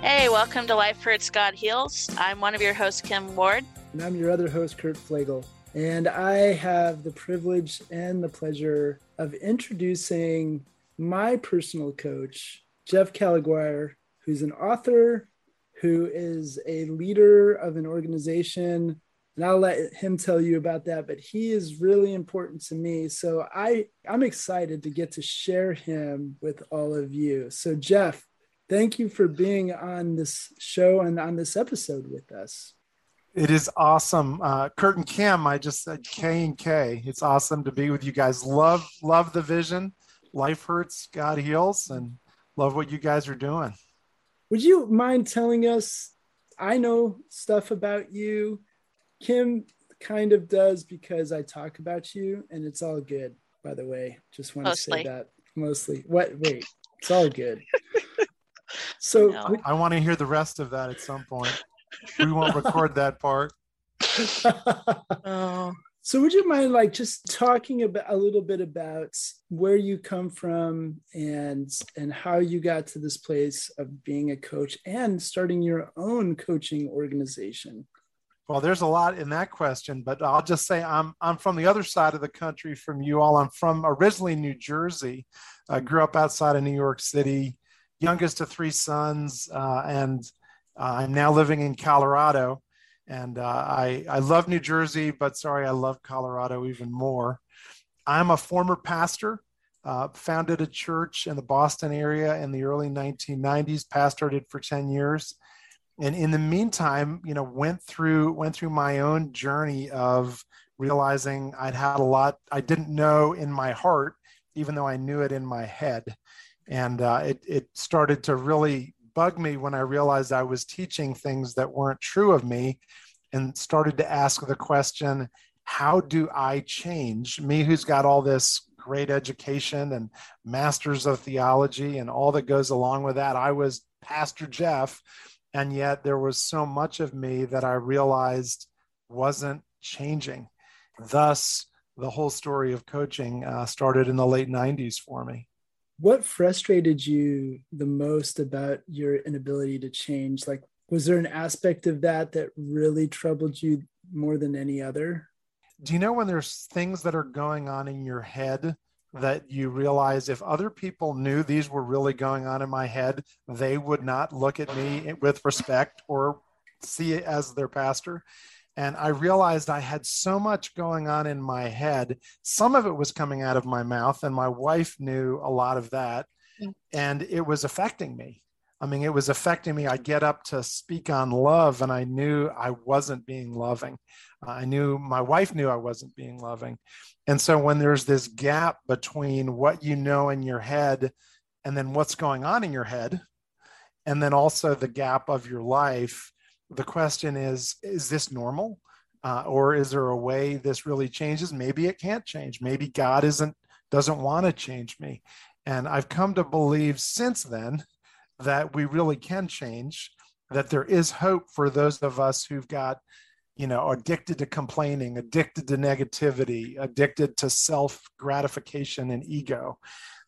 Hey, welcome to Life Hurts, God Heals. I'm one of your hosts, Kim Ward. And I'm your other host, Kurt Flagel. And I have the privilege and the pleasure of introducing my personal coach, Jeff Caliguire, who's an author, who is a leader of an organization. And I'll let him tell you about that, but he is really important to me. So I, I'm excited to get to share him with all of you. So, Jeff, thank you for being on this show and on this episode with us. It is awesome. Uh, Kurt and Kim, I just said K and K. It's awesome to be with you guys. Love, love the vision. Life hurts, God heals, and love what you guys are doing. Would you mind telling us? I know stuff about you. Kim kind of does because I talk about you, and it's all good, by the way. Just want Mostly. to say that. Mostly. What? Wait, it's all good. So no. I want to hear the rest of that at some point. We won't record that part. oh. So would you mind like just talking about a little bit about where you come from and and how you got to this place of being a coach and starting your own coaching organization? Well, there's a lot in that question, but I'll just say I'm I'm from the other side of the country from you all. I'm from originally New Jersey. I grew up outside of New York City, youngest of three sons, uh, and uh, I'm now living in Colorado. And uh, I, I love New Jersey, but sorry, I love Colorado even more. I'm a former pastor, uh, founded a church in the Boston area in the early 1990s, pastored it for 10 years. And in the meantime, you know, went through went through my own journey of realizing I'd had a lot I didn't know in my heart, even though I knew it in my head. And uh, it, it started to really bug me when I realized I was teaching things that weren't true of me and started to ask the question how do I change? Me, who's got all this great education and masters of theology and all that goes along with that. I was Pastor Jeff, and yet there was so much of me that I realized wasn't changing. Thus, the whole story of coaching uh, started in the late 90s for me what frustrated you the most about your inability to change? Like was there an aspect of that that really troubled you more than any other? Do you know when there's things that are going on in your head that you realize if other people knew these were really going on in my head they would not look at me with respect or see it as their pastor and I realized I had so much going on in my head. Some of it was coming out of my mouth, and my wife knew a lot of that, mm. and it was affecting me. I mean, it was affecting me. I get up to speak on love, and I knew I wasn't being loving. I knew my wife knew I wasn't being loving. And so, when there's this gap between what you know in your head and then what's going on in your head, and then also the gap of your life, the question is is this normal? Uh, or is there a way this really changes? Maybe it can't change. Maybe god isn't doesn't want to change me. And i've come to believe since then that we really can change that there is hope for those of us who've got you know addicted to complaining addicted to negativity addicted to self gratification and ego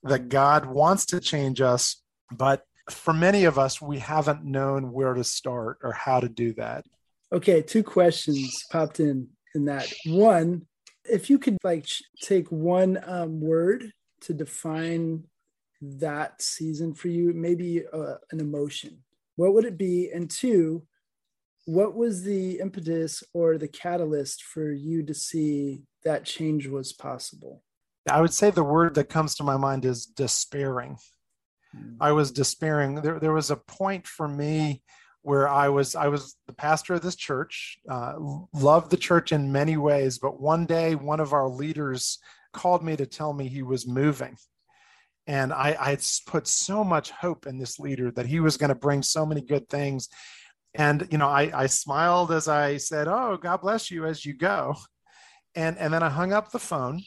that god wants to change us but for many of us, we haven't known where to start or how to do that. Okay, two questions popped in in that. One, if you could like take one um, word to define that season for you, maybe uh, an emotion, what would it be? And two, what was the impetus or the catalyst for you to see that change was possible? I would say the word that comes to my mind is despairing. I was despairing. There, there was a point for me where I was I was the pastor of this church, uh, loved the church in many ways, but one day one of our leaders called me to tell me he was moving. And I, I had put so much hope in this leader that he was going to bring so many good things. And you know, I, I smiled as I said, "Oh, God bless you as you go," and and then I hung up the phone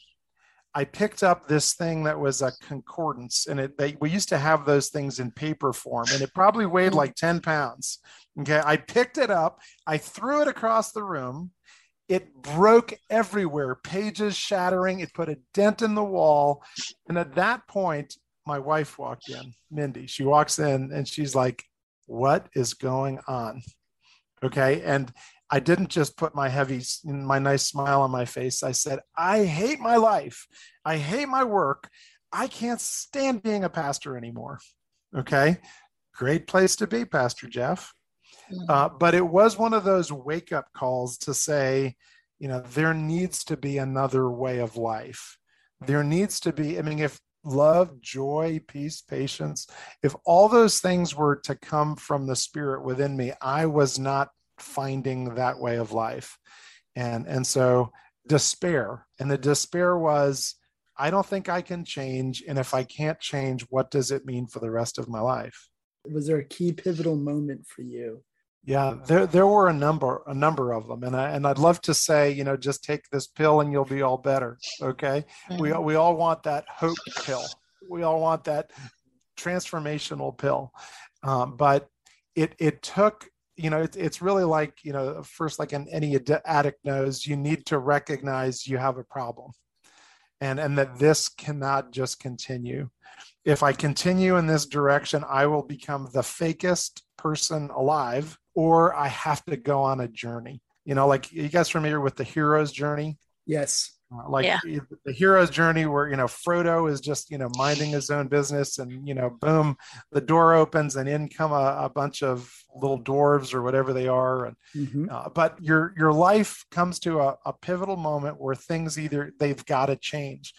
I picked up this thing that was a concordance, and it they, we used to have those things in paper form, and it probably weighed mm-hmm. like ten pounds. Okay, I picked it up, I threw it across the room. It broke everywhere, pages shattering. It put a dent in the wall, and at that point, my wife walked in, Mindy. She walks in and she's like, what is going on? Okay. And I didn't just put my heavy, my nice smile on my face. I said, I hate my life. I hate my work. I can't stand being a pastor anymore. Okay. Great place to be, Pastor Jeff. Mm-hmm. Uh, but it was one of those wake up calls to say, you know, there needs to be another way of life. There needs to be, I mean, if love, joy, peace, patience, if all those things were to come from the spirit within me, I was not finding that way of life. And, and so despair, and the despair was, I don't think I can change. And if I can't change, what does it mean for the rest of my life? Was there a key pivotal moment for you? Yeah, there there were a number a number of them, and I and I'd love to say, you know, just take this pill and you'll be all better. Okay, mm-hmm. we we all want that hope pill. We all want that transformational pill, um, but it it took you know it, it's really like you know first like an, any addict knows you need to recognize you have a problem and and that this cannot just continue if i continue in this direction i will become the fakest person alive or I have to go on a journey. You know, like you guys familiar with the hero's journey? Yes. Uh, like yeah. the hero's journey where you know Frodo is just you know minding his own business and you know boom the door opens and in come a, a bunch of little dwarves or whatever they are and mm-hmm. uh, but your your life comes to a, a pivotal moment where things either they've got to change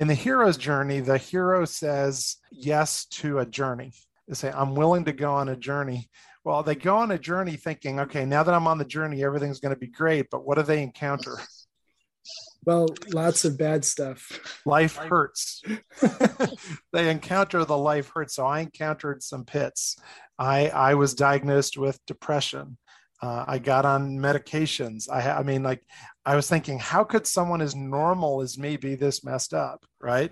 in the hero's journey the hero says yes to a journey they say i'm willing to go on a journey well, they go on a journey thinking, okay, now that I'm on the journey, everything's going to be great. But what do they encounter? Well, lots of bad stuff. Life hurts. they encounter the life hurts. So I encountered some pits. I I was diagnosed with depression. Uh, I got on medications. I, I mean, like, I was thinking, how could someone as normal as me be this messed up, right?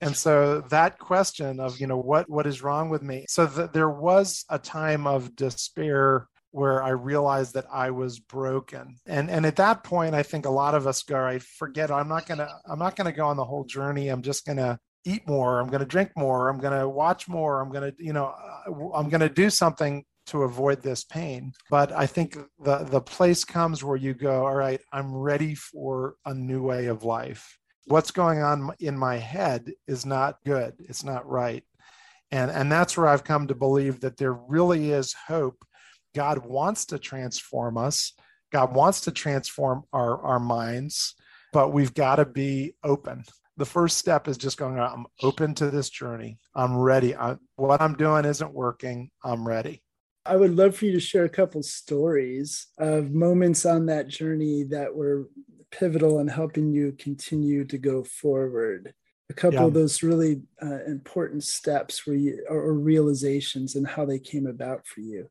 And so that question of, you know, what what is wrong with me? So th- there was a time of despair where I realized that I was broken. And and at that point, I think a lot of us go, I forget. I'm not gonna I'm not gonna go on the whole journey. I'm just gonna eat more. I'm gonna drink more. I'm gonna watch more. I'm gonna, you know, uh, I'm gonna do something to avoid this pain. But I think the the place comes where you go, all right, I'm ready for a new way of life. What's going on in my head is not good. It's not right. And and that's where I've come to believe that there really is hope. God wants to transform us. God wants to transform our, our minds, but we've got to be open the first step is just going i'm open to this journey i'm ready I, what i'm doing isn't working i'm ready I would love for you to share a couple stories of moments on that journey that were pivotal in helping you continue to go forward. A couple yeah. of those really uh, important steps where you, or, or realizations and how they came about for you.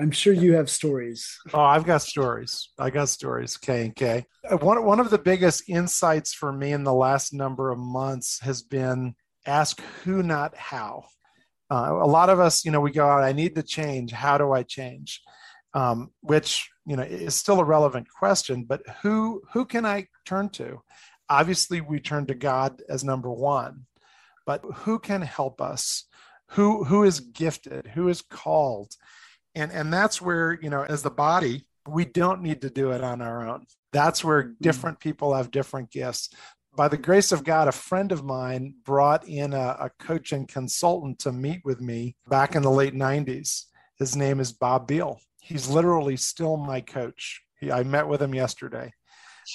I'm sure you have stories. Oh, I've got stories. I got stories. K and K. Uh, one one of the biggest insights for me in the last number of months has been ask who, not how. Uh, a lot of us, you know, we go out, I need to change. How do I change? Um, which, you know, is still a relevant question, but who, who can I turn to? Obviously, we turn to God as number one, but who can help us? Who, who is gifted? Who is called? And, and that's where, you know, as the body, we don't need to do it on our own. That's where hmm. different people have different gifts by the grace of God, a friend of mine brought in a, a, coach and consultant to meet with me back in the late 90s. His name is Bob Biehl. He's literally still my coach. He, I met with him yesterday.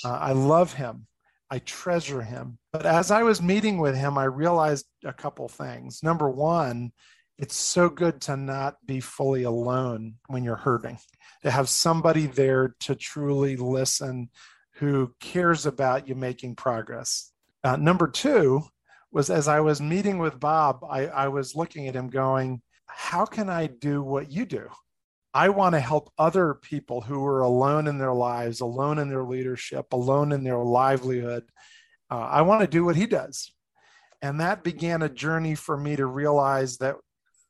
Uh, I love him. I treasure him. But as I was meeting with him, I realized a couple things. Number one, it's so good to not be fully alone when you're hurting, to have somebody there to truly listen, who cares about you making progress. Uh, number two was as I was meeting with Bob, I, I was looking at him going, How can I do what you do? I want to help other people who are alone in their lives, alone in their leadership, alone in their livelihood. Uh, I want to do what he does. And that began a journey for me to realize that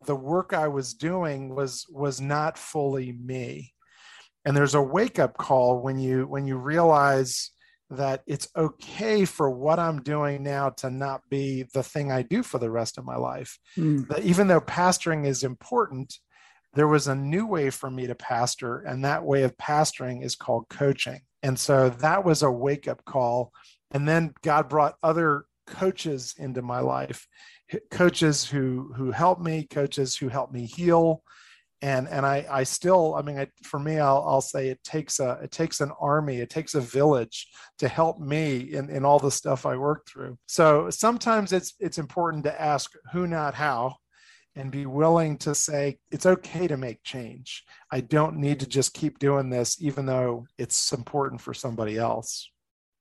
the work I was doing was was not fully me and there's a wake up call when you when you realize that it's okay for what I'm doing now to not be the thing I do for the rest of my life. Mm. That even though pastoring is important, there was a new way for me to pastor, and that way of pastoring is called coaching. And so that was a wake up call. And then God brought other coaches into my life, coaches who who helped me, coaches who helped me heal. And and I I still I mean I, for me I'll I'll say it takes a it takes an army it takes a village to help me in in all the stuff I work through. So sometimes it's it's important to ask who not how and be willing to say it's okay to make change. I don't need to just keep doing this, even though it's important for somebody else.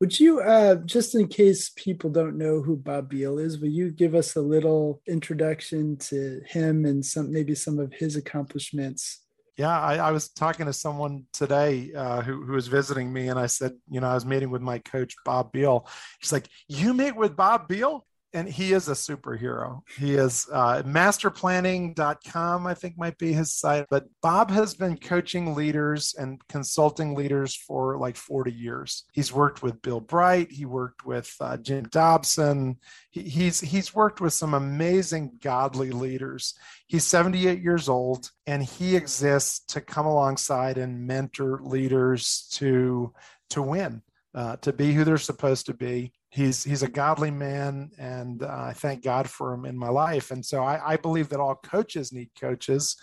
Would you, uh, just in case people don't know who Bob Biehl is, will you give us a little introduction to him and some maybe some of his accomplishments? Yeah, I, I was talking to someone today uh, who, who was visiting me, and I said, you know, I was meeting with my coach Bob Biehl. He's like, "You meet with Bob Biehl?" And he is a superhero. He is uh, masterplanning.com, I think might be his site. But Bob has been coaching leaders and consulting leaders for like 40 years. He's worked with Bill Bright. He worked with uh, Jim Dobson. He, he's he's worked with some amazing godly leaders. He's 78 years old, and he exists to come alongside and mentor leaders to to win. Uh, to be who they're supposed to be he's he's a godly man and uh, i thank god for him in my life. And so I, I, believe that all coaches need coaches.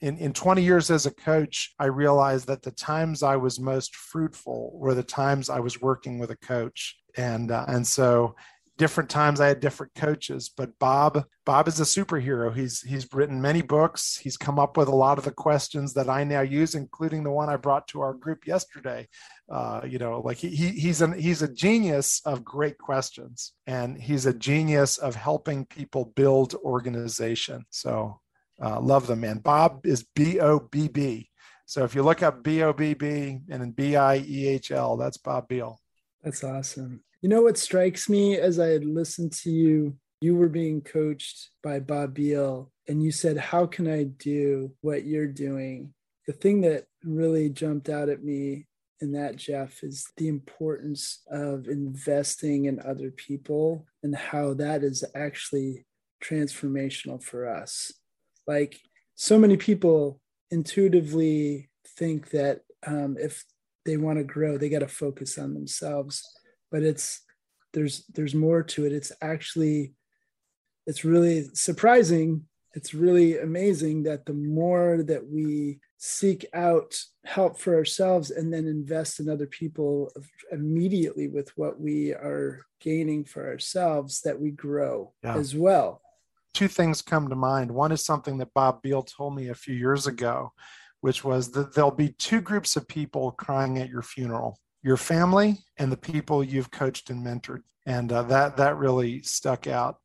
In, in 20 years as a coach i realized that the times i was most fruitful were the times i was working with a coach. And uh, and so different times I had different coaches, but Bob Bob is a superhero. He's he's written many books. He's come up with a lot of the questions that I now use, including the one I brought to our group yesterday. Uh, you know, like he, he he's an he's a genius of great questions, and he's a genius of helping people build organization. So uh, love the man. Bob is B O B B. So if you look up B O B B and then B I E H L, that's Bob Biehl. That's awesome. You know what strikes me as I listened to you? You were being coached by Bob Biehl, and you said, How can I do what you're doing? The thing that really jumped out at me in that, Jeff, is the importance of investing in other people and how that is actually transformational for us. Like so many people intuitively think that um, if they want to grow, they got to focus on themselves but it's there's there's more to it. It's actually it's really surprising. It's really amazing that the more that we seek out help for ourselves and then invest in other people immediately with what we are gaining for ourselves that we grow yeah. as well. Two things come to mind. One is something that bob Biehl told me a few years ago which was that there'll be two groups of people crying at your funeral your family and the people you've coached and mentored and uh, that that really stuck out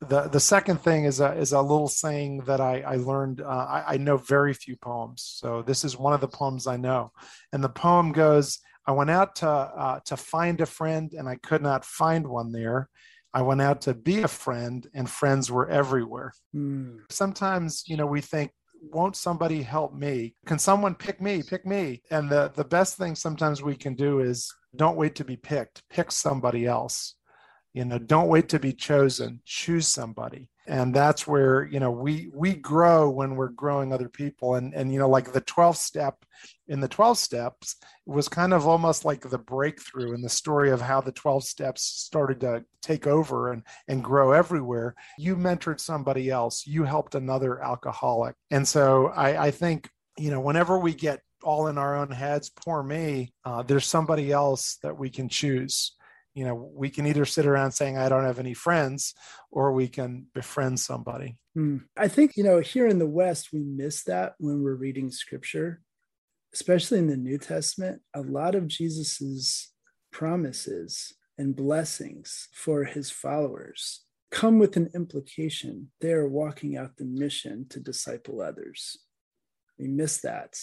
the the second thing is a is a little saying that I, I learned. Uh, I, I, know very few poems, so this is one of the poems I know. And the poem goes: I went out to uh, to find a friend, and I could not find one there. I went out to be a friend, and friends were everywhere. Mm. Sometimes, you know, we think won't somebody help me? Can someone pick me? Pick me. And the, the best thing sometimes we can do is don't wait to be picked, pick somebody else. You know, don't wait to be chosen, choose somebody and that's where you know we we grow when we're growing other people. And and you know like the 12th step in the 12 steps was kind of almost like the breakthrough in the story of how the 12 steps started to take over and and grow everywhere. You mentored somebody else. You helped another alcoholic. And so i i think you know whenever we get all in our own heads poor me uh, there's somebody else that we can choose you know we can either sit around saying i don't have any friends or we can befriend somebody. Hmm. i think you know here in the west we miss that when we're reading scripture especially in the new testament. A lot of jesus's promises and blessings for his followers come with an implication. They are walking out the mission to disciple others. We miss that.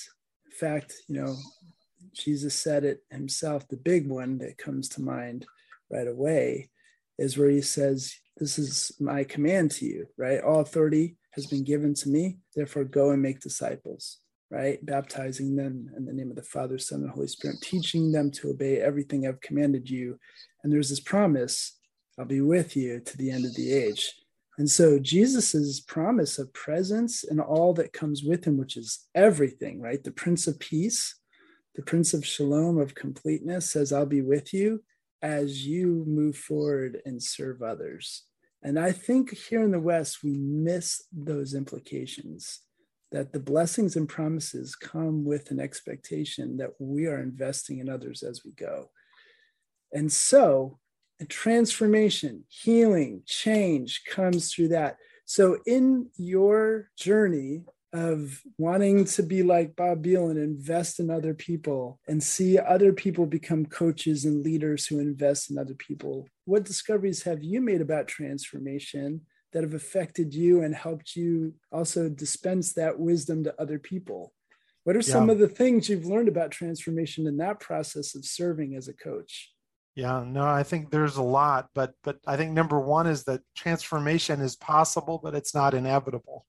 In fact you know jesus said it himself the big one that comes to mind right away is where he says, This is my command to you, right? All authority has been given to me. Therefore, go and make disciples, right? Baptizing them in the name of the Father, Son, and Holy Spirit, teaching them to obey everything I've commanded you. And there's this promise I'll be with you to the end of the age. And so Jesus's promise of presence and all that comes with him, which is everything, right? The Prince of Peace, the Prince of Shalom of completeness says, I'll be with you as you move forward and serve others. And I think here in the West, we miss those implications that the blessings and promises come with an expectation that we are investing in others as we go. And so transformation, healing, change comes through that. So, in your journey of wanting to be like Bob Biehl and invest in other people and see other people become coaches and leaders who invest in other people, what discoveries have you made about transformation that have affected you and helped you also dispense that wisdom to other people? What are some yeah. of the things you've learned about transformation in that process of serving as a coach? Yeah, no, I think there's a lot, but but I think number one is that transformation is possible, but it's not inevitable.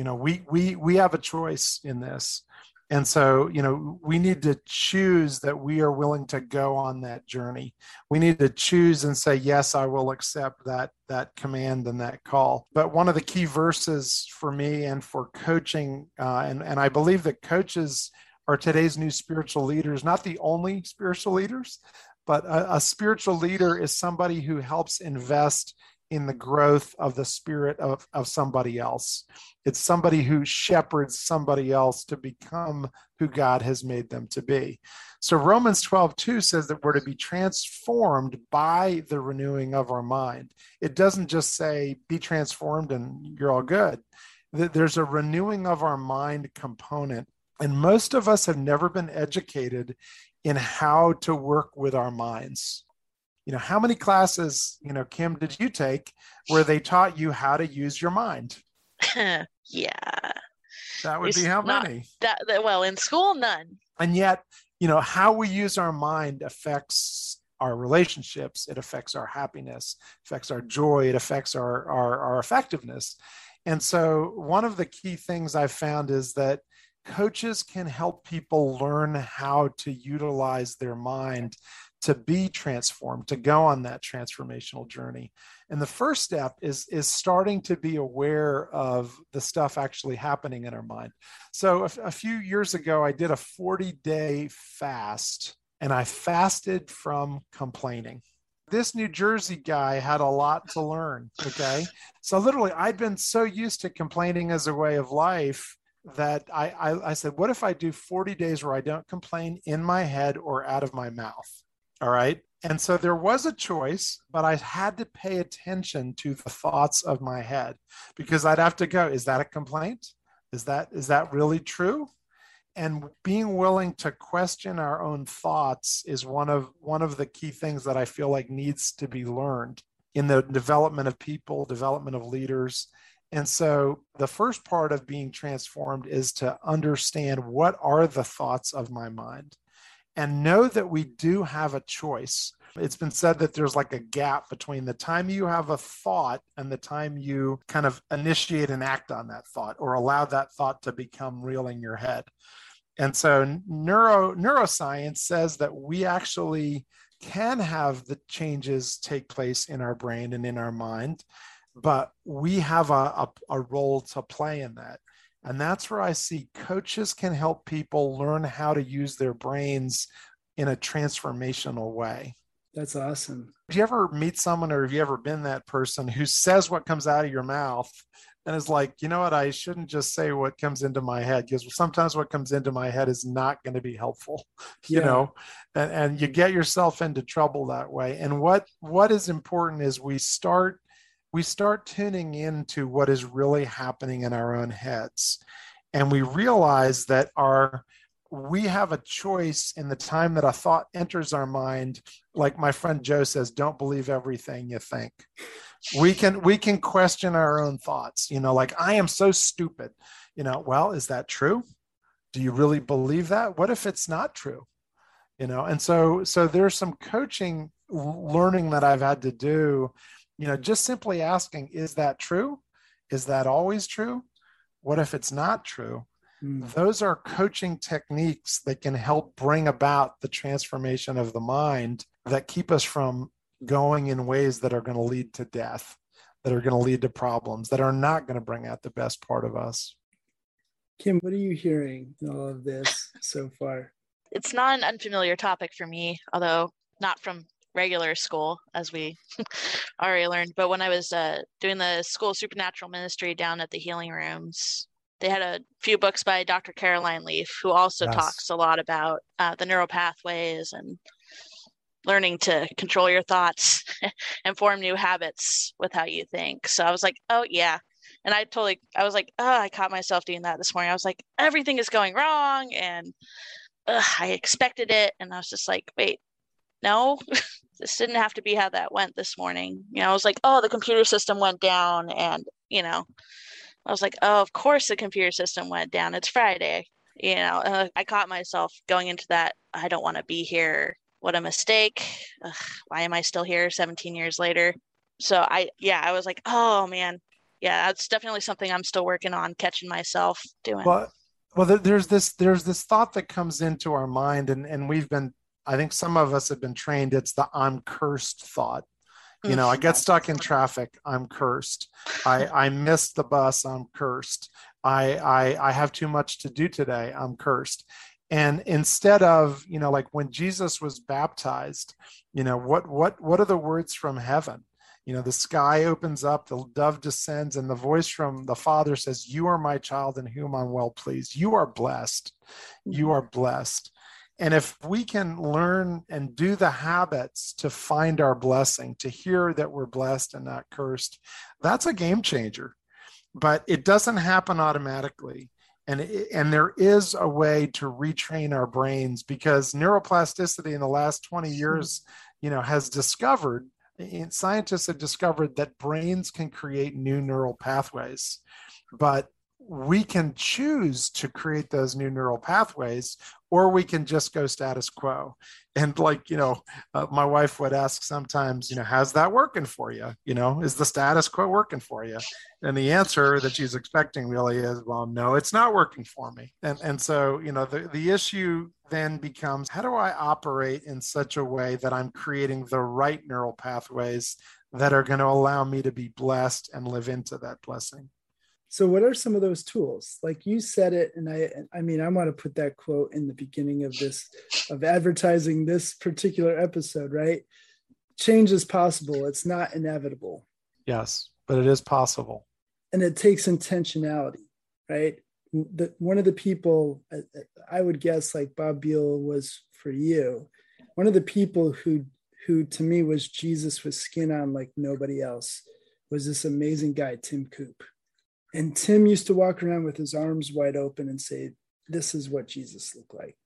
You know, we we we have a choice in this. And so, you know, we need to choose that we are willing to go on that journey. We need to choose and say, yes, I will accept that that command and that call. But one of the key verses for me and for coaching, uh, and and I believe that coaches are today's new spiritual leaders, not the only spiritual leaders, but a, a spiritual leader is somebody who helps invest in the growth of the spirit of, of somebody else. It's somebody who shepherds somebody else to become who God has made them to be. So Romans 12, 2 says that we're to be transformed by the renewing of our mind. It doesn't just say be transformed and you're all good. There's a renewing of our mind component. And most of us have never been educated in how to work with our minds. You know, how many classes, you know, Kim, did you take where they taught you how to use your mind? yeah. That would it's be how many? That, that well, in school, none. And yet, you know, how we use our mind affects our relationships, it affects our happiness, affects our joy, it affects our, our, our effectiveness. And so, one of the key things I've found is that coaches can help people learn how to utilize their mind to be transformed to go on that transformational journey and the first step is is starting to be aware of the stuff actually happening in our mind so a, few years ago i did a 40 day fast and i fasted from complaining this New Jersey guy had a lot to learn. Okay. So literally, I'd been so used to complaining as a way of life that I, I, I said, what if I do 40 days where I don't complain in my head or out of my mouth? All right. And so there was a choice, but I had to pay attention to the thoughts of my head because I'd have to go, is that a complaint? Is that is that really true? And being willing to question our own thoughts is one of one of the key things that I feel like needs to be learned in the development of people, development of leaders, and so the first part of being transformed is to understand what are the thoughts of my mind and know that we do have a choice. It's been said that there's like a gap between the time you have a thought and the time you kind of initiate and act on that thought or allow that thought to become real in your head. And so neuro neuroscience says that we actually can have the changes take place in our brain and in our mind but we have a, a, a role to play in that. And that's where I see coaches can help people learn how to use their brains in a transformational way. That's awesome. Do you ever meet someone or have you ever been that person who says what comes out of your mouth and is like, you know what, I shouldn't just say what comes into my head because sometimes what comes into my head is not going to be helpful, you yeah. know, and, and you get yourself into trouble that way. And what what is important is we start we start tuning into what is really happening in our own heads. And we realize that our we have a choice in the time that a thought enters our mind like my friend joe says don't believe everything you think. We can we can question our own thoughts you know like i am so stupid. You know well is that true? Do you really believe that? What if it's not true? You know and so so there's some coaching learning that i've had to do you know just simply asking is that true is that always true what if it's not true mm. those are coaching techniques that can help bring about the transformation of the mind that keep us from going in ways that are going to lead to death that are going to lead to problems that are not going to bring out the best part of us. Kim, what are you hearing in all of this so far? It's not an unfamiliar topic for me, although not from regular school, as we already learned. But when I was uh, doing the school supernatural ministry down at the healing rooms, they had a few books by Dr. Caroline Leaf, who also yes. talks a lot about uh, the neural pathways and learning to control your thoughts and form new habits with how you think. So I was like, oh, yeah. And I totally, I was like, oh, I caught myself doing that this morning. I was like, everything is going wrong. And ugh, I expected it. And I was just like, wait, no, this didn't have to be how that went this morning. You know, I was like, oh, the computer system went down. And, you know, I was like, oh, of course the computer system went down. It's Friday. You know, uh, I caught myself going into that. I don't want to be here. What a mistake. Ugh, why am I still here 17 years later? So I, yeah, I was like, oh man, yeah, that's definitely something I'm still working on catching myself doing. Well, well, there's this, there's this thought that comes into our mind and, and we've been, I think some of us have been trained. It's the I'm cursed thought. You know i get stuck in traffic i'm cursed. I i missed the bus i'm cursed. I, I i have too much to do today i'm cursed. And instead of you know like when jesus was baptized you know what what what are the words from heaven? You know the sky opens up the dove descends and the voice from the father says you are my child in whom i'm well pleased. You are blessed. You mm-hmm. are blessed and if we can learn and do the habits to find our blessing, to hear that we're blessed and not cursed, that's a game changer. But it doesn't happen automatically. And, and there is a way to retrain our brains because neuroplasticity in the last 20 hmm. years, you know, has discovered scientists have discovered that brains can create new neural pathways but we can choose to create those new neural pathways or we can just go status quo. And like you know uh, my wife would ask sometimes you know how's that working for you you know is the status quo working for you and the answer that she's expecting really is well no it's not working for me. And and so you know the, the issue then becomes how do i operate in such a way that i'm creating the right neural pathways that are going to allow me to be blessed and live into that blessing so what are some of those tools? Like you said it, and I I mean I want to put that quote in the beginning of this of advertising this particular episode, right? Change is possible. It's not inevitable. Yes, but it is possible. And it takes intentionality, right? The, one of the people I would guess like Bob Biehl was for you, one of the people who who to me was Jesus with skin on like nobody else was this amazing guy Tim Coop and Tim used to walk around with his arms wide open and say, This is what Jesus looked like.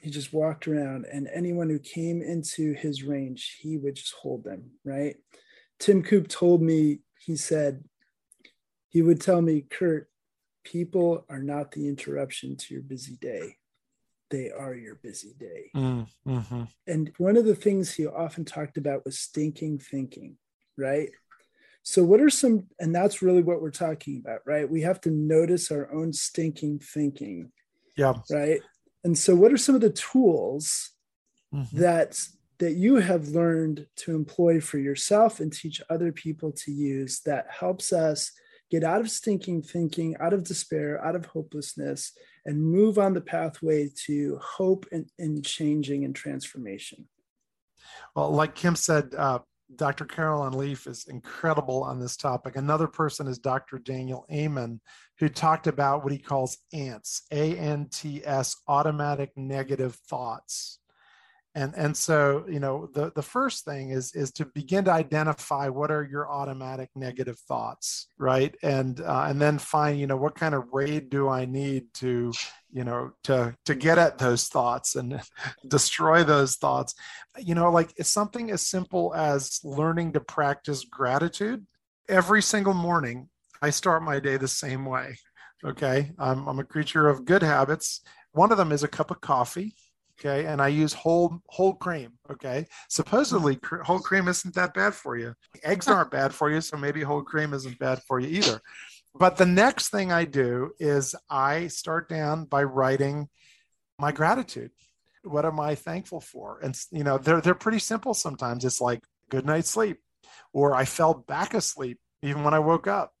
He just walked around, and anyone who came into his range, he would just hold them, right? Tim Coop told me, he said, he would tell me, Kurt, people are not the interruption to your busy day. They are your busy day. Mm, mm-hmm. And one of the things he often talked about was stinking thinking, right? So, what are some, and that's really what we're talking about, right? We have to notice our own stinking thinking. Yeah. Right. And so, what are some of the tools mm-hmm. that that you have learned to employ for yourself and teach other people to use that helps us get out of stinking thinking, out of despair, out of hopelessness, and move on the pathway to hope and, and changing and transformation? Well, like Kim said, uh, Dr. Carolyn Leaf is incredible on this topic. Another person is Dr. Daniel Amen, who talked about what he calls ANTS, A N T S, automatic negative thoughts and and so you know the the first thing is is to begin to identify what are your automatic negative thoughts right and uh, and then find you know what kind of raid do i need to you know to to get at those thoughts and destroy those thoughts. You know like it's something as simple as learning to practice gratitude. Every single morning i start my day the same way okay? I'm, I'm a creature of good habits. One of them is a cup of coffee okay? And i use whole whole cream okay? Supposedly mm. cr- whole cream isn't that bad for you. Eggs aren't bad for you so maybe whole cream isn't bad for you either but the next thing i do is i start down by writing my gratitude. What am i thankful for? And you know they're they're pretty simple sometimes. It's like good night's sleep or i fell back asleep even when I woke up.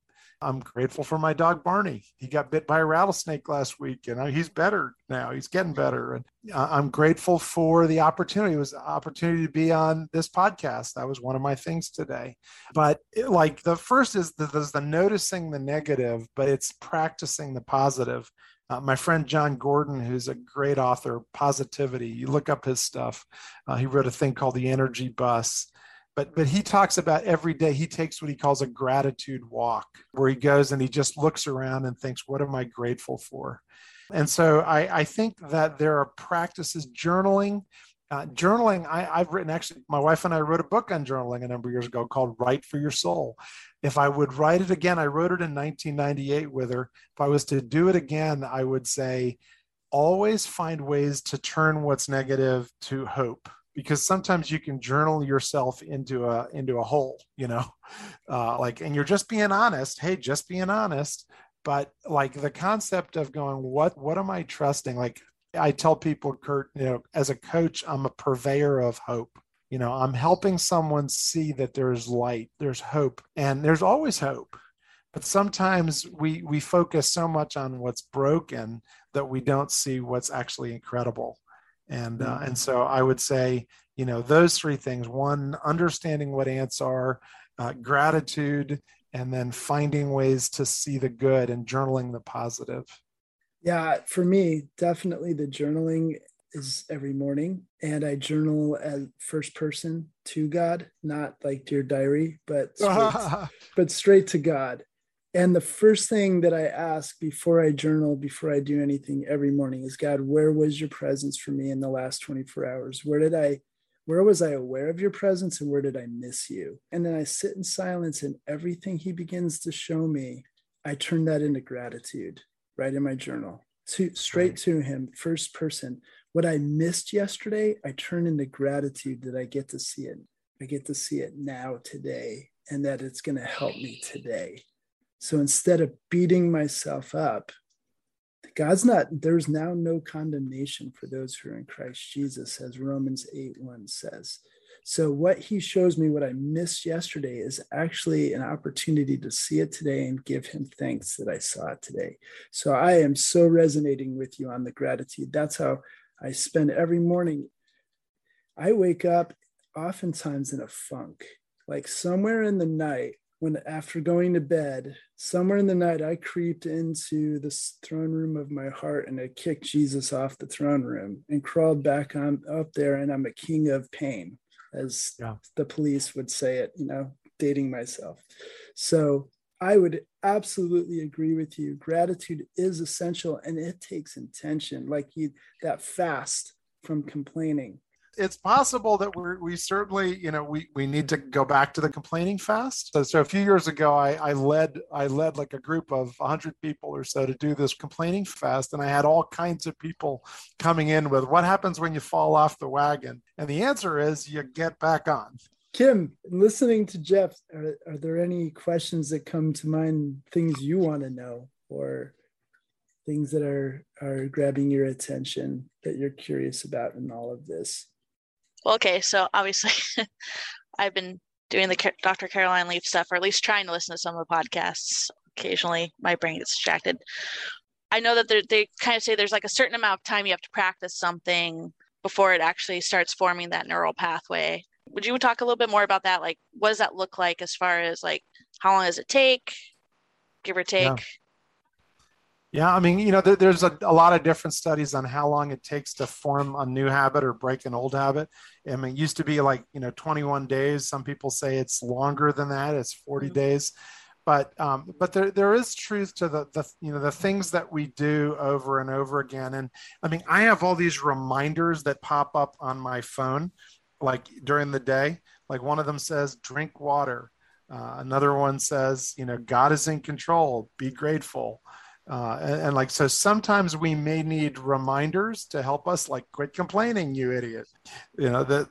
I'm grateful for my dog Barney. He got bit by a rattlesnake last week, and he's better now. He's getting better, and I'm grateful for the opportunity. It was an opportunity to be on this podcast. That was one of my things today. But it, like the first is the, the noticing the negative, but it's practicing the positive. Uh, my friend Jon Gordon, who's a great author, Positivity, you look up his stuff. Uh, he wrote a thing called The Energy Bus but but he talks about every day he takes what he calls a gratitude walk where he goes and he just looks around and thinks what am i grateful for? And so i, I think that there are practices journaling uh, journaling I, i've written actually my wife and i wrote a book on journaling a number of years ago called write for your soul. If i would write it again i wrote it in 1998 with her. If i was to do it again i would say always find ways to turn what's negative to hope because sometimes you can journal yourself into a into a hole you know uh, like and you're just being honest. Hey just being honest. But like the concept of going what what am i trusting? Like i tell people kurt you know as a coach i'm a purveyor of hope. You know i'm helping someone see that there's light there's hope and there's always hope. But sometimes we we focus so much on what's broken that we don't see what's actually incredible and uh, and so I would say, you know, those three things: one, understanding what ants are, uh, gratitude, and then finding ways to see the good and journaling the positive. Yeah, for me, definitely the journaling is every morning, and I journal as first person to God, not like dear diary, but straight, but straight to God. And the first thing that I ask before I journal, before I do anything every morning is God, where was your presence for me in the last 24 hours? Where did I, where was I aware of your presence and where did I miss you? And then I sit in silence and everything he begins to show me, I turn that into gratitude right in my journal to straight to him, first person. What I missed yesterday, I turn into gratitude that I get to see it. I get to see it now today and that it's going to help me today. So instead of beating myself up, God's not, there's now no condemnation for those who are in Christ Jesus, as Romans 8 1 says. So, what he shows me, what I missed yesterday, is actually an opportunity to see it today and give him thanks that I saw it today. So, I am so resonating with you on the gratitude. That's how I spend every morning. I wake up oftentimes in a funk, like somewhere in the night, when after going to bed, somewhere in the night, I creeped into the throne room of my heart and I kicked Jesus off the throne room and crawled back on up there. And I'm a king of pain, as yeah. the police would say it, you know, dating myself. So I would absolutely agree with you. Gratitude is essential and it takes intention, like you, that fast from complaining it's possible that we we certainly you know we we need to go back to the complaining fast. So, so a few years ago I, I led i led like a group of 100 people or so to do this complaining fast and i had all kinds of people coming in with what happens when you fall off the wagon? And the answer is you get back on. Kim listening to jeff are, are there any questions that come to mind things you want to know or things that are are grabbing your attention that you're curious about in all of this well, okay, so obviously, I've been doing the Dr. Caroline Leaf stuff, or at least trying to listen to some of the podcasts. Occasionally, my brain gets distracted. I know that they kind of say there's like a certain amount of time you have to practice something before it actually starts forming that neural pathway. Would you talk a little bit more about that? Like, what does that look like as far as like how long does it take, give or take? Yeah. Yeah, I mean, you know, there, there's a, a, lot of different studies on how long it takes to form a new habit or break an old habit. I mean, it used to be like, you know, 21 days. Some people say it's longer than that. It's 40 mm-hmm. days. But um, but there, there is truth to the, the you know the things that we do over and over again. And I mean, I have all these reminders that pop up on my phone, like during the day. Like one of them says, "Drink water." Uh, another one says, "You know, God is in control. Be grateful." Uh, and, and, like so sometimes we may need reminders to help us like quit complaining you idiot. You know that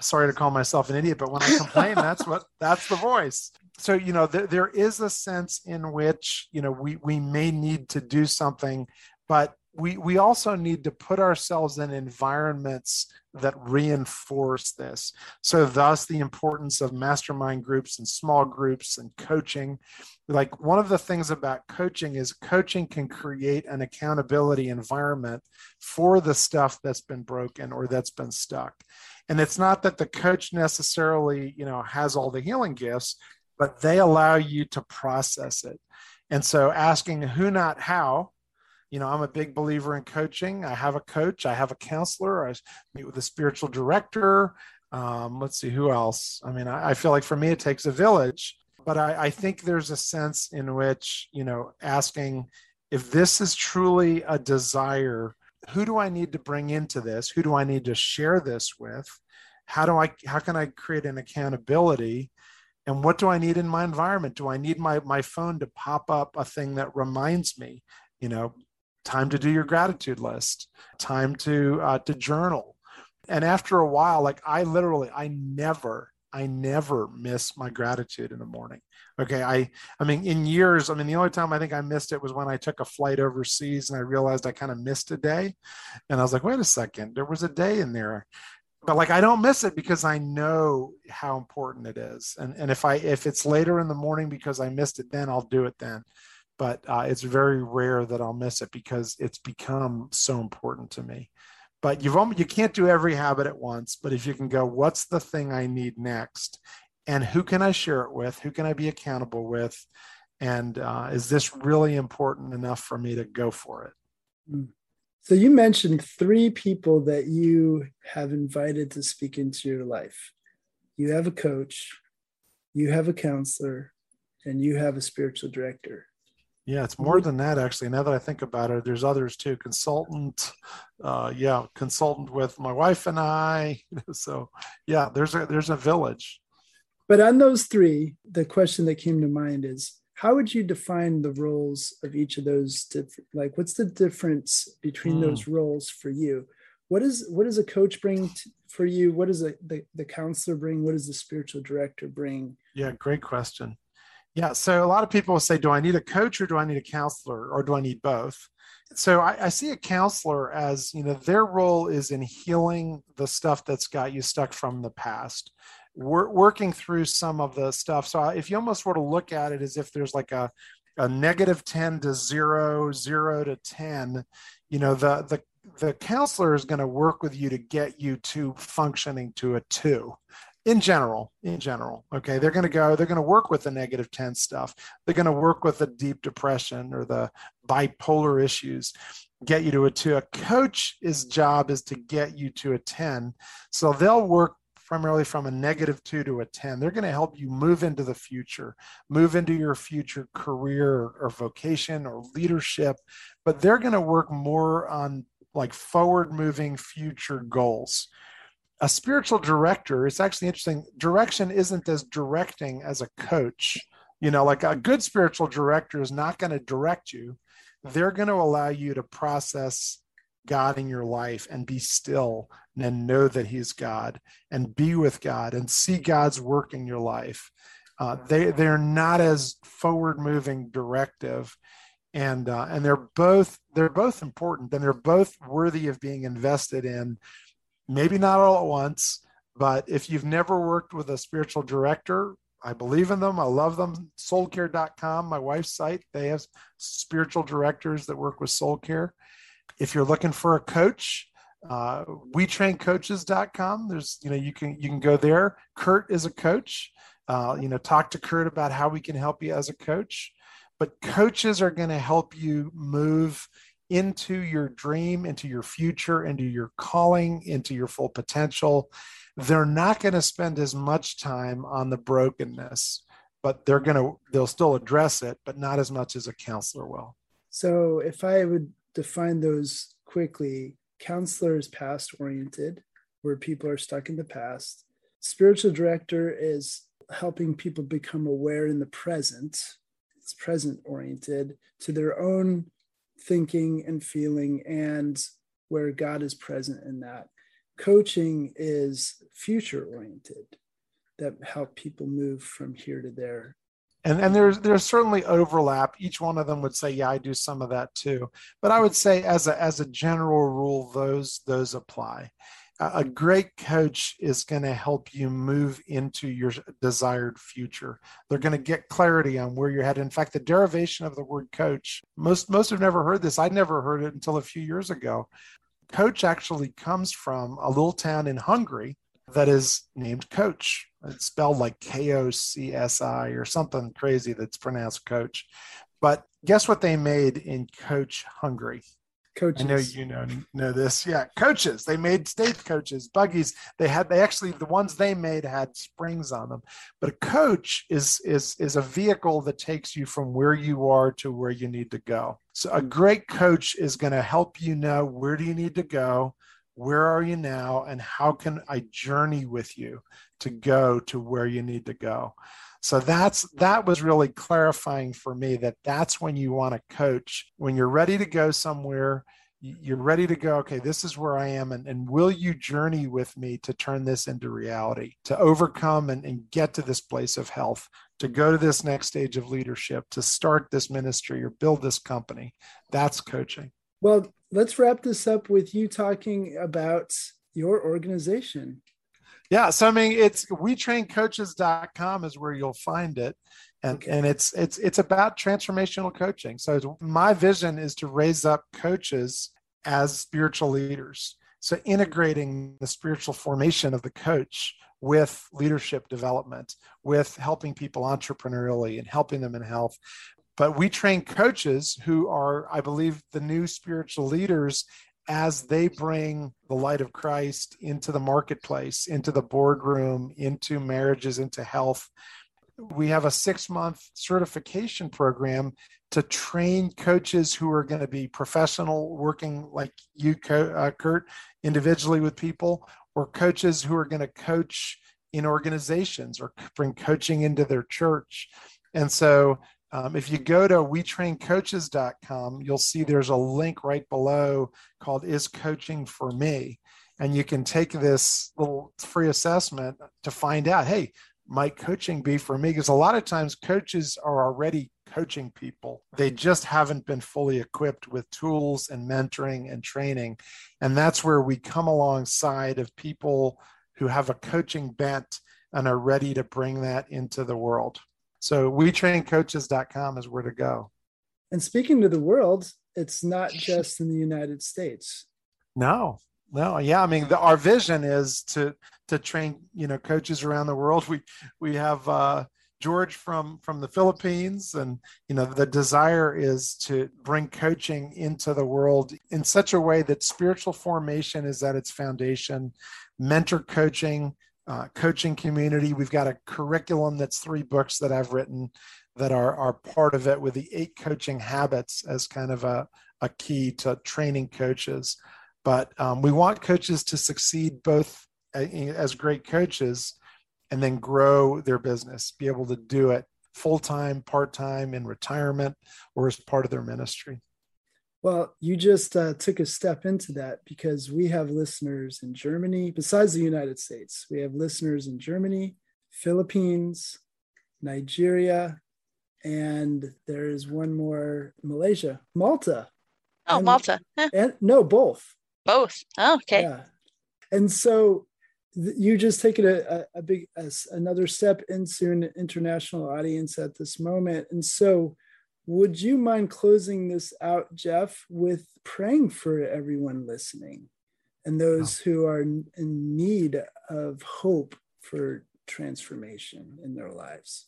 sorry to call myself an idiot but when i complain that's what that's the voice. So you know th- there is a sense in which you know we we may need to do something but we we also need to put ourselves in environments that reinforce this. So thus the importance of mastermind groups and small groups and coaching. Like one of the things about coaching is coaching can create an accountability environment for the stuff that's been broken or that's been stuck. And it's not that the coach necessarily you know has all the healing gifts but they allow you to process it. And so asking who not how you know, I'm a big believer in coaching. I have a coach, I have a counselor, I meet with a spiritual director. Um, let's see who else. I mean, I, I, feel like for me, it takes a village, but I, I think there's a sense in which, you know, asking if this is truly a desire, who do I need to bring into this? Who do I need to share this with? How do I, how can I create an accountability? and what do i need in my environment do i need my my phone to pop up a thing that reminds me you know time to do your gratitude list, time to uh, to journal. And after a while, like I literally, I never, I never miss my gratitude in the morning. Okay, I, I mean, in years, I mean, the only time I think I missed it was when I took a flight overseas and I realized I kind of missed a day, and I was like, wait a second, there was a day in there but like I don't miss it because I know how important it is. And and if I if it's later in the morning because I missed it then I'll do it then but uh, it's very rare that I'll miss it because it's become so important to me. But you've only, you can't do every habit at once. But if you can go, what's the thing I need next, and who can I share it with? Who can I be accountable with? And uh, is this really important enough for me to go for it? Hmm. So you mentioned three people that you have invited to speak into your life. You have a coach, you have a counselor, and you have a spiritual director. Yeah, it's more than that actually. Now that I think about it, there's others too. Consultant, uh, yeah, consultant with my wife and I. So yeah, there's a there's a village. But on those three, the question that came to mind is how would you define the roles of each of those different like what's the difference between mm. those roles for you? What is what does a coach bring to, for you? What does a, the, the counselor bring? What does the spiritual director bring? Yeah, great question. Yeah. So a lot of people say, do I need a coach or do I need a counselor or do I need both? So I, I, see a counselor as, you know, their role is in healing the stuff that's got you stuck from the past, We're working through some of the stuff. So if you almost were to look at it as if there's like a, a negative 10 to zero, zero to 10, you know, the, the, the counselor is going to work with you to get you to functioning to a two in general in general okay? They're going to go they're going to work with the negative 10 stuff. They're going to work with the deep depression or the bipolar issues get you to a 2 a coach's job is to get you to a 10 so they'll work primarily from a negative 2 to a 10 they're going to help you move into the future move into your future career or vocation or leadership but they're going to work more on like forward moving future goals a spiritual director it's actually interesting direction isn't as directing as a coach. You know like a good spiritual director is not going to direct you. They're going to allow you to process god in your life and be still and know that he's god and be with god and see god's work in your life. Uh, they they're not as forward moving directive and uh, and they're both they're both important and they're both worthy of being invested in maybe not all at once, but if you've never worked with a spiritual director, I believe in them. I love them. Soulcare.com, my wife's site, they have spiritual directors that work with Soul Care. If you're looking for a coach, uh, WeTrainCoaches.com. There's, you know, you can you can go there. Kurt is a coach. Uh, you know, talk to Kurt about how we can help you as a coach. But coaches are going to help you move into your dream, into your future, into your calling, into your full potential. They're not going to spend as much time on the brokenness, but they're going to, they'll still address it, but not as much as a counselor will. So if I would define those quickly, counselor is past oriented, where people are stuck in the past. Spiritual director is helping people become aware in the present. It's present oriented to their own thinking and feeling and where God is present in that. Coaching is future oriented that help people move from here to there. and and there's there's certainly overlap each one of them would say yeah i do some of that too but i would say as a as a general rule those those apply a great coach is going to help you move into your desired future. They're going to get clarity on where you're headed. In fact the derivation of the word coach most most have never heard this. I never heard it until a few years ago. Coach actually comes from a little town in hungary that is named coach it's spelled like k-o-c-s-i or something crazy that's pronounced coach but guess what they made in coach hungary coaches. I know you know know this. Yeah, coaches. They made state coaches, buggies. They had they actually the ones they made had springs on them. But a coach is is is a vehicle that takes you from where you are to where you need to go. So a hmm. great coach is going to help you know where do you need to go, where are you now, and how can I journey with you to go to where you need to go so that's that was really clarifying for me that that's when you want to coach when you're ready to go somewhere you're ready to go okay this is where i am and, and will you journey with me to turn this into reality to overcome and, and get to this place of health to go to this next stage of leadership to start this ministry or build this company? That's coaching. Well let's wrap this up with you talking about your organization yeah so i mean it's wetraincoaches.com is where you'll find it. And okay. and it's it's it's about transformational coaching. So my vision is to raise up coaches as spiritual leaders. So integrating the spiritual formation of the coach with leadership development with helping people entrepreneurially and helping them in health. But we train coaches who are i believe the new spiritual leaders as they bring the light of Christ into the marketplace, into the boardroom, into marriages, into health. We have a six month certification program to train coaches who are going to be professional, working like you, uh, Kurt, individually with people, or coaches who are going to coach in organizations or bring coaching into their church. And so um, if you go to wetraincoaches.com, you'll see there's a link right below called Is Coaching for Me? And you can take this little free assessment to find out, hey, might coaching be for me? Because a lot of times coaches are already coaching people. They just haven't been fully equipped with tools and mentoring and training. And that's where we come alongside of people who have a coaching bent and are ready to bring that into the world. So wetraincoaches.com is where to go. And speaking to the world, it's not just in the United States. No, no, yeah. I mean, the, our vision is to to train you know coaches around the world. We we have uh, George from from the Philippines, and you know the desire is to bring coaching into the world in such a way that spiritual formation is at its foundation, mentor coaching, uh, coaching community. We've got a curriculum that's three books that I've written that are, are part of it with the eight coaching habits as kind of a, a key to training coaches. But um, we want coaches to succeed both as great coaches and then grow their business, be able to do it full time, part time, in retirement, or as part of their ministry. Well, you just uh, took a step into that because we have listeners in Germany, besides the United States. We have listeners in Germany, Philippines, Nigeria, and there is one more Malaysia, Malta. Oh, and, Malta. and no, both. Both. Oh, okay. Yeah. And so th- you just taken a, a, a big a, another step into an international audience at this moment. And so would you mind closing this out, Jeff, with praying for everyone listening and those oh. who are in need of hope for transformation in their lives?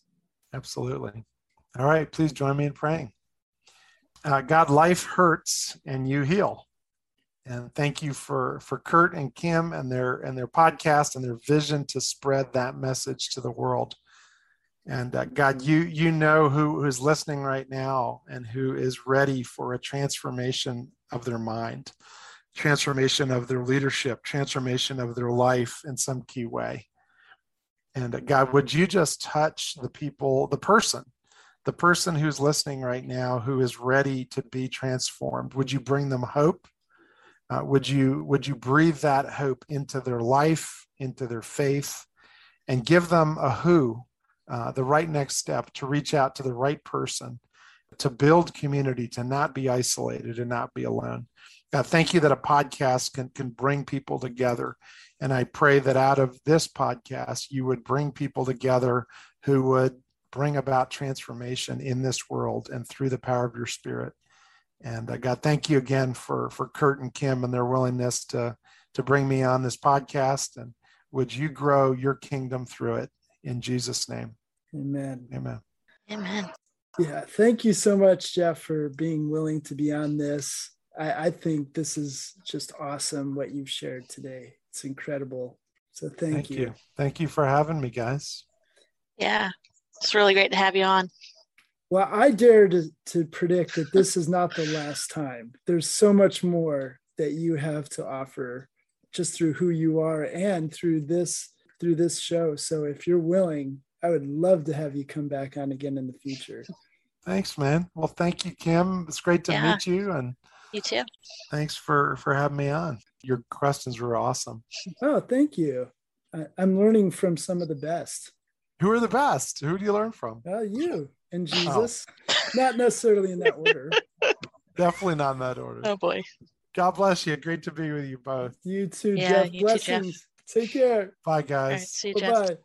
Absolutely. All right, please join me in praying. Uh, God, life hurts and you heal. And thank you for for Kurt and Kim and their and their podcast and their vision to spread that message to the world. And uh, God, you you know who is listening right now and who is ready for a transformation of their mind, transformation of their leadership, transformation of their life in some key way. And uh, God, would you just touch the people, the person, the person who's listening right now who is ready to be transformed? Would you bring them hope? Uh, would you would you breathe that hope into their life, into their faith, and give them a who uh, the right next step to reach out to the right person, to build community, to not be isolated and not be alone. God, thank you that a podcast can, can bring people together. And I pray that out of this podcast, you would bring people together who would bring about transformation in this world and through the power of your spirit. And uh, God, thank you again for, for Kurt and Kim and their willingness to, to bring me on this podcast. And would you grow your kingdom through it in Jesus' name? Amen. Amen. Amen. Yeah. Thank you so much, Jeff, for being willing to be on this. I, I think this is just awesome what you've shared today. It's incredible. So thank, Thank you. you. Thank you for having me, guys. Yeah. It's really great to have you on. Well, I dare to, to predict that this is not the last time. There's so much more that you have to offer just through who you are and through this through this show. So if you're willing, I would love to have you come back on again in the future. Thanks, man. Well, thank you, Kim. It's great to Yeah. meet you, and You too. thanks for for having me on. Your questions were awesome. Oh, thank you. I, I'm learning from some of the best. Who are the best? Who do you learn from? Well, you and oh. Jesus, not necessarily in that order. Definitely not in that order. Oh boy. God bless you. Great to be with you both. You too, Yeah, Jeff. you too, Jeff. Blessings. Take care. Bye, All right. guys. See you, Bye bye.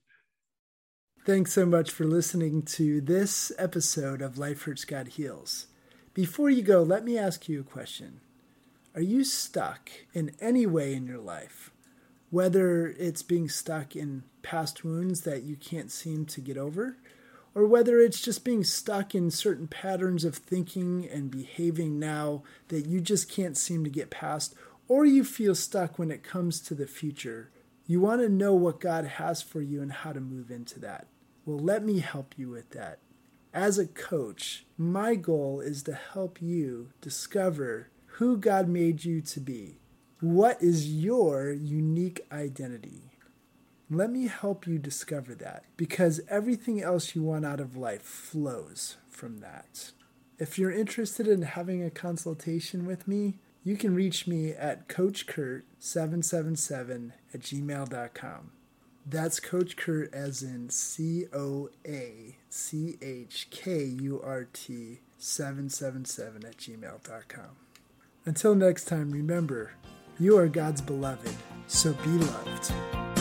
Thanks so much for listening to this episode of Life Hurts God Heals. Before you go, let me ask you a question. Are you stuck in any way in your life? Whether it's being stuck in past wounds that you can't seem to get over, or whether it's just being stuck in certain patterns of thinking and behaving now that you just can't seem to get past, or you feel stuck when it comes to the future. You want to know what God has for you and how to move into that. Well, let me help you with that. As a coach, my goal is to help you discover who God made you to be. What is your unique identity? Let me help you discover that because everything else you want out of life flows from that. If you're interested in having a consultation with me, you can reach me at CoachKurt777 at gmail.com. That's Coach Kurt as in C O A C H K U R T 777 at gmail.com. Until next time, remember, you are God's beloved, so be loved.